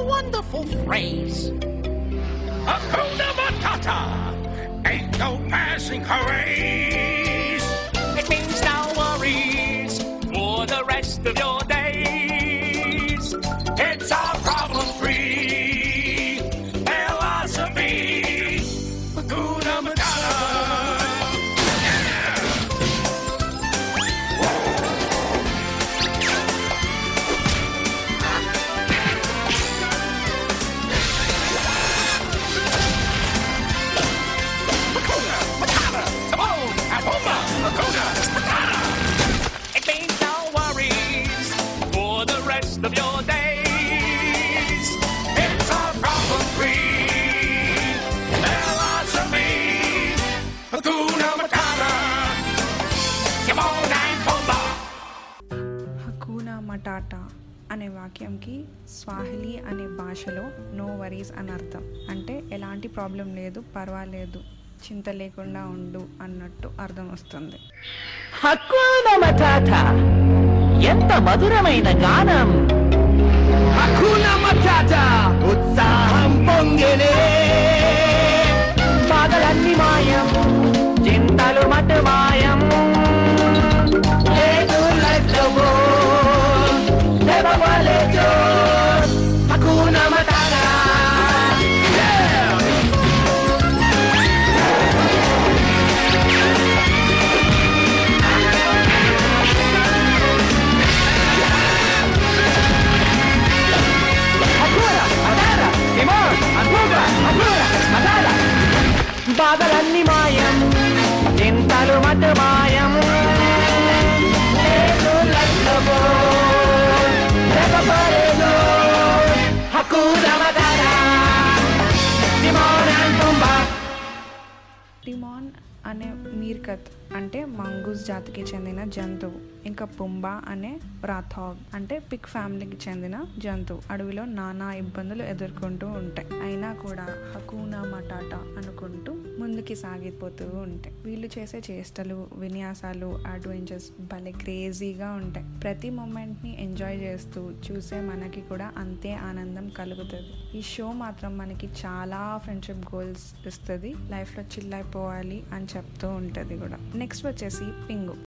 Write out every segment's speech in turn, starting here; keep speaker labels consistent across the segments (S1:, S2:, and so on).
S1: a wonderful phrase.
S2: Hakuna Matata! Ain't no passing craze!
S1: It means no worries for the rest of your days.
S2: It's our problem-free philosophy! Hakuna Matata!
S1: Rest of your days.
S2: It's our problem-free philosophy. Hakuna Matata. Timon and Pumbaa.
S3: హకూనా మటాటా అనే వాక్యంకి స్వాహిలీ అనే భాషలో no worries అని అర్థం అంటే ఎలాంటి ప్రాబ్లం లేదు పర్వాలేదు చింత లేకుండా ఉండు అన్నట్టు అర్థం వస్తుంది
S4: హక్కున మటాట ఎంత మధురమైన గానం హక్కున మటాట ఉత్సాహం పొంగిలే బాధలన్నీ మాయం చింతలు మటు మాయం లేదు లైఫ్లో బాధలన్నీ మాయం. చింతలు మటు మాయం.
S3: టిమాన్ అనే మీర్కత్ అంటే మంగూస్ జాతికి చెందిన జంతువు. ఇంకా పుంబా అనే రాథాగ్ అంటే పిక్ ఫ్యామిలీకి చెందిన జంతువు. అడవిలో నానా ఇబ్బందులు ఎదుర్కొంటూ ఉంటాయి. అయినా కూడా హకూనా మటాటా అనుకుంటూ ముందుకి సాగిపోతూ ఉంటాయి. వీళ్ళు చేసే చేష్టలు విన్యాసాలు అడ్వెంచర్స్ భలే క్రేజీగా ఉంటాయి. ప్రతి మూమెంట్ని ఎంజాయ్ చేస్తూ చూసే మనకి కూడా అంతే ఆనందం కలుగుతుంది. ఈ షో మాత్రం మనకి చాలా ఫ్రెండ్షిప్ గోల్స్ ఇస్తుంది. లైఫ్లో చిల్ అయిపోవాలి అని చెప్తూ ఉంటుంది కూడా. నెక్స్ట్ వచ్చేసి పింగు.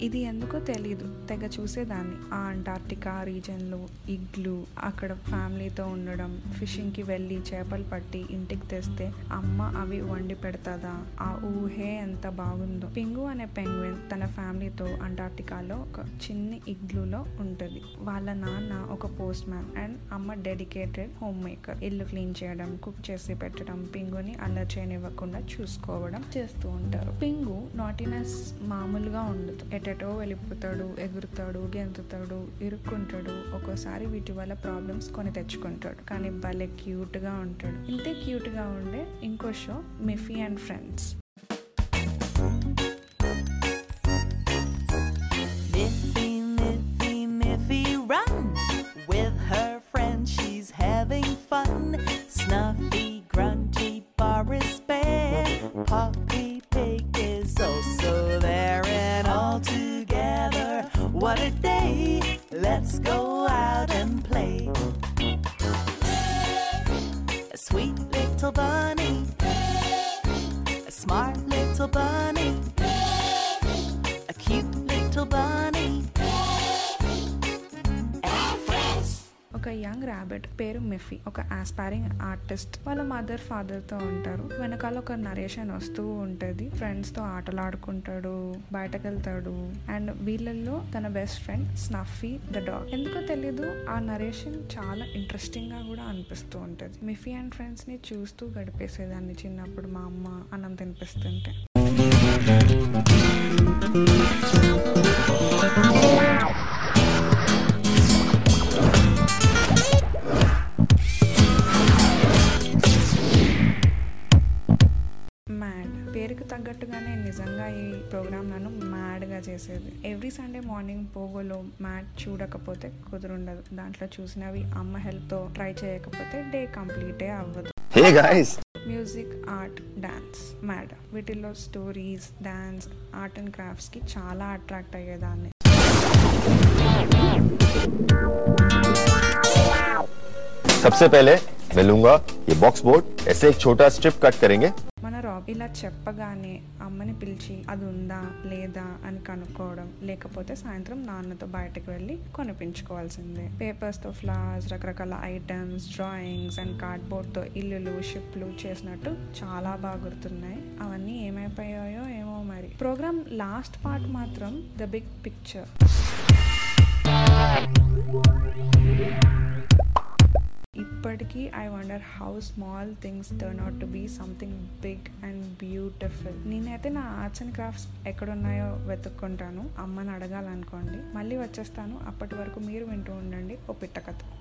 S3: ఇది ఎందుకో తెలీదు. తెగ చూసేదాన్ని. ఆ అంటార్టికా రీజన్లో ఇగ్లు అక్కడ ఫ్యామిలీతో ఉండడం ఫిషింగ్కి వెళ్ళి చేపలు పట్టి ఇంటికి తెస్తే అమ్మ అవి వండి పెడతాదా? ఆ ఊహే ఎంత బాగుందో. పింగు అనే పెంగ్విన్ తన ఫ్యామిలీతో అంటార్టికాలో ఒక చిన్ని ఇగ్లులో ఉంటుంది. వాళ్ళ నాన్న ఒక పోస్ట్ మ్యాన్ అండ్ అమ్మ డెడికేటెడ్ హోమ్ మేకర్. ఇల్లు క్లీన్ చేయడం కుక్ చేసి పెట్టడం పింగుని అల్లరి చేయనివ్వకుండా చూసుకోవడం చేస్తూ ఉంటారు. పింగు నాటినెస్ మామూలుగా ఉండదు. ఎట్ ఎటెటో వెళ్ళిపోతాడు ఎగురుతాడు గెంతుతాడు ఇరుక్కుంటాడు. ఒక్కోసారి వీటి వల్ల ప్రాబ్లమ్స్ కొని తెచ్చుకుంటాడు. కానీ భలే క్యూట్గా ఉంటాడు. ఇంతే క్యూట్గా ఉండే ఇంకో show
S5: Miffy and friends goodbye.
S3: ఒక యంగ్ ర్యాబిట్ పేరు మిఫీ ఒక ఆస్పైరింగ్ ఆర్టిస్ట్. వాళ్ళ మదర్ ఫాదర్తో ఉంటారు. వెనకాల ఒక నరేషన్ వస్తూ ఉంటది. ఫ్రెండ్స్తో ఆటలాడుకుంటాడు బయటకు వెళ్తాడు అండ్ వీళ్ళల్లో తన best friend Snuffy the dog. ఎందుకో తెలీదు ఆ నరేషన్ చాలా ఇంట్రెస్టింగ్గా కూడా అనిపిస్తూ ఉంటది. మిఫీ అండ్ ఫ్రెండ్స్ని చూస్తూ గడిపేసేదాన్ని చిన్నప్పుడు మా అమ్మ అన్నం తినిపిస్తుంటే. నిజంగా ఈ ప్రోగ్రామ్ నన్ను మ్యాడ్గా చేసేది ఎవ్రీ సండే మార్నింగ్ పోగోలో మ్యాడ్ చూడకపోతే కుదురుండదు దాంట్లో చూసినవి అమ్మ హెల్ప్తో ట్రై చేయకపోతే డే కంప్లీటే అవ్వదు
S6: Hey guys,
S3: music music art dance MAD వీటిల్లో స్టోరీస్ డాన్స్ ఆర్ట్ అండ్ క్రాఫ్ట్స్కి చాలా అట్రాక్ట్ అయ్యేదాన్ని
S6: सबसे पहले मैं लूंगा ये बॉक्स बोर्ड ऐसे एक छोटा स्ट्रिप कट करेंगे
S3: మన రాబ్ ఇలా చెప్పగానే అమ్మని పిలిచి అది ఉందా లేదా? అని కనుక్కోవడం లేకపోతే సాయంత్రం నాన్నతో బయటకు వెళ్ళి కొనిపించుకోవాల్సిందే. పేపర్స్తో ఫ్లవర్స్ రకరకాల ఐటమ్స్ డ్రాయింగ్స్ అండ్ కార్డ్బోర్డ్తో ఇల్లులు షిప్లు చేసినట్టు చాలా బాగా గుర్తున్నాయి. అవన్నీ ఏమైపోయాయో ఏమో మరి. ప్రోగ్రామ్ లాస్ట్ పార్ట్ మాత్రం ద బిగ్ పిక్చర్ ఇప్పటికీ I wonder how small things turn out to be something big and beautiful. నేనైతే నా ఆర్ట్స్ అండ్ క్రాఫ్ట్స్ ఎక్కడున్నాయో వెతుక్కుంటాను. అమ్మని అడగాలనుకోండి. మళ్ళీ వచ్చేస్తాను. అప్పటి వరకు మీరు వింటూ ఉండండి. ఓ పిట్ట కథ.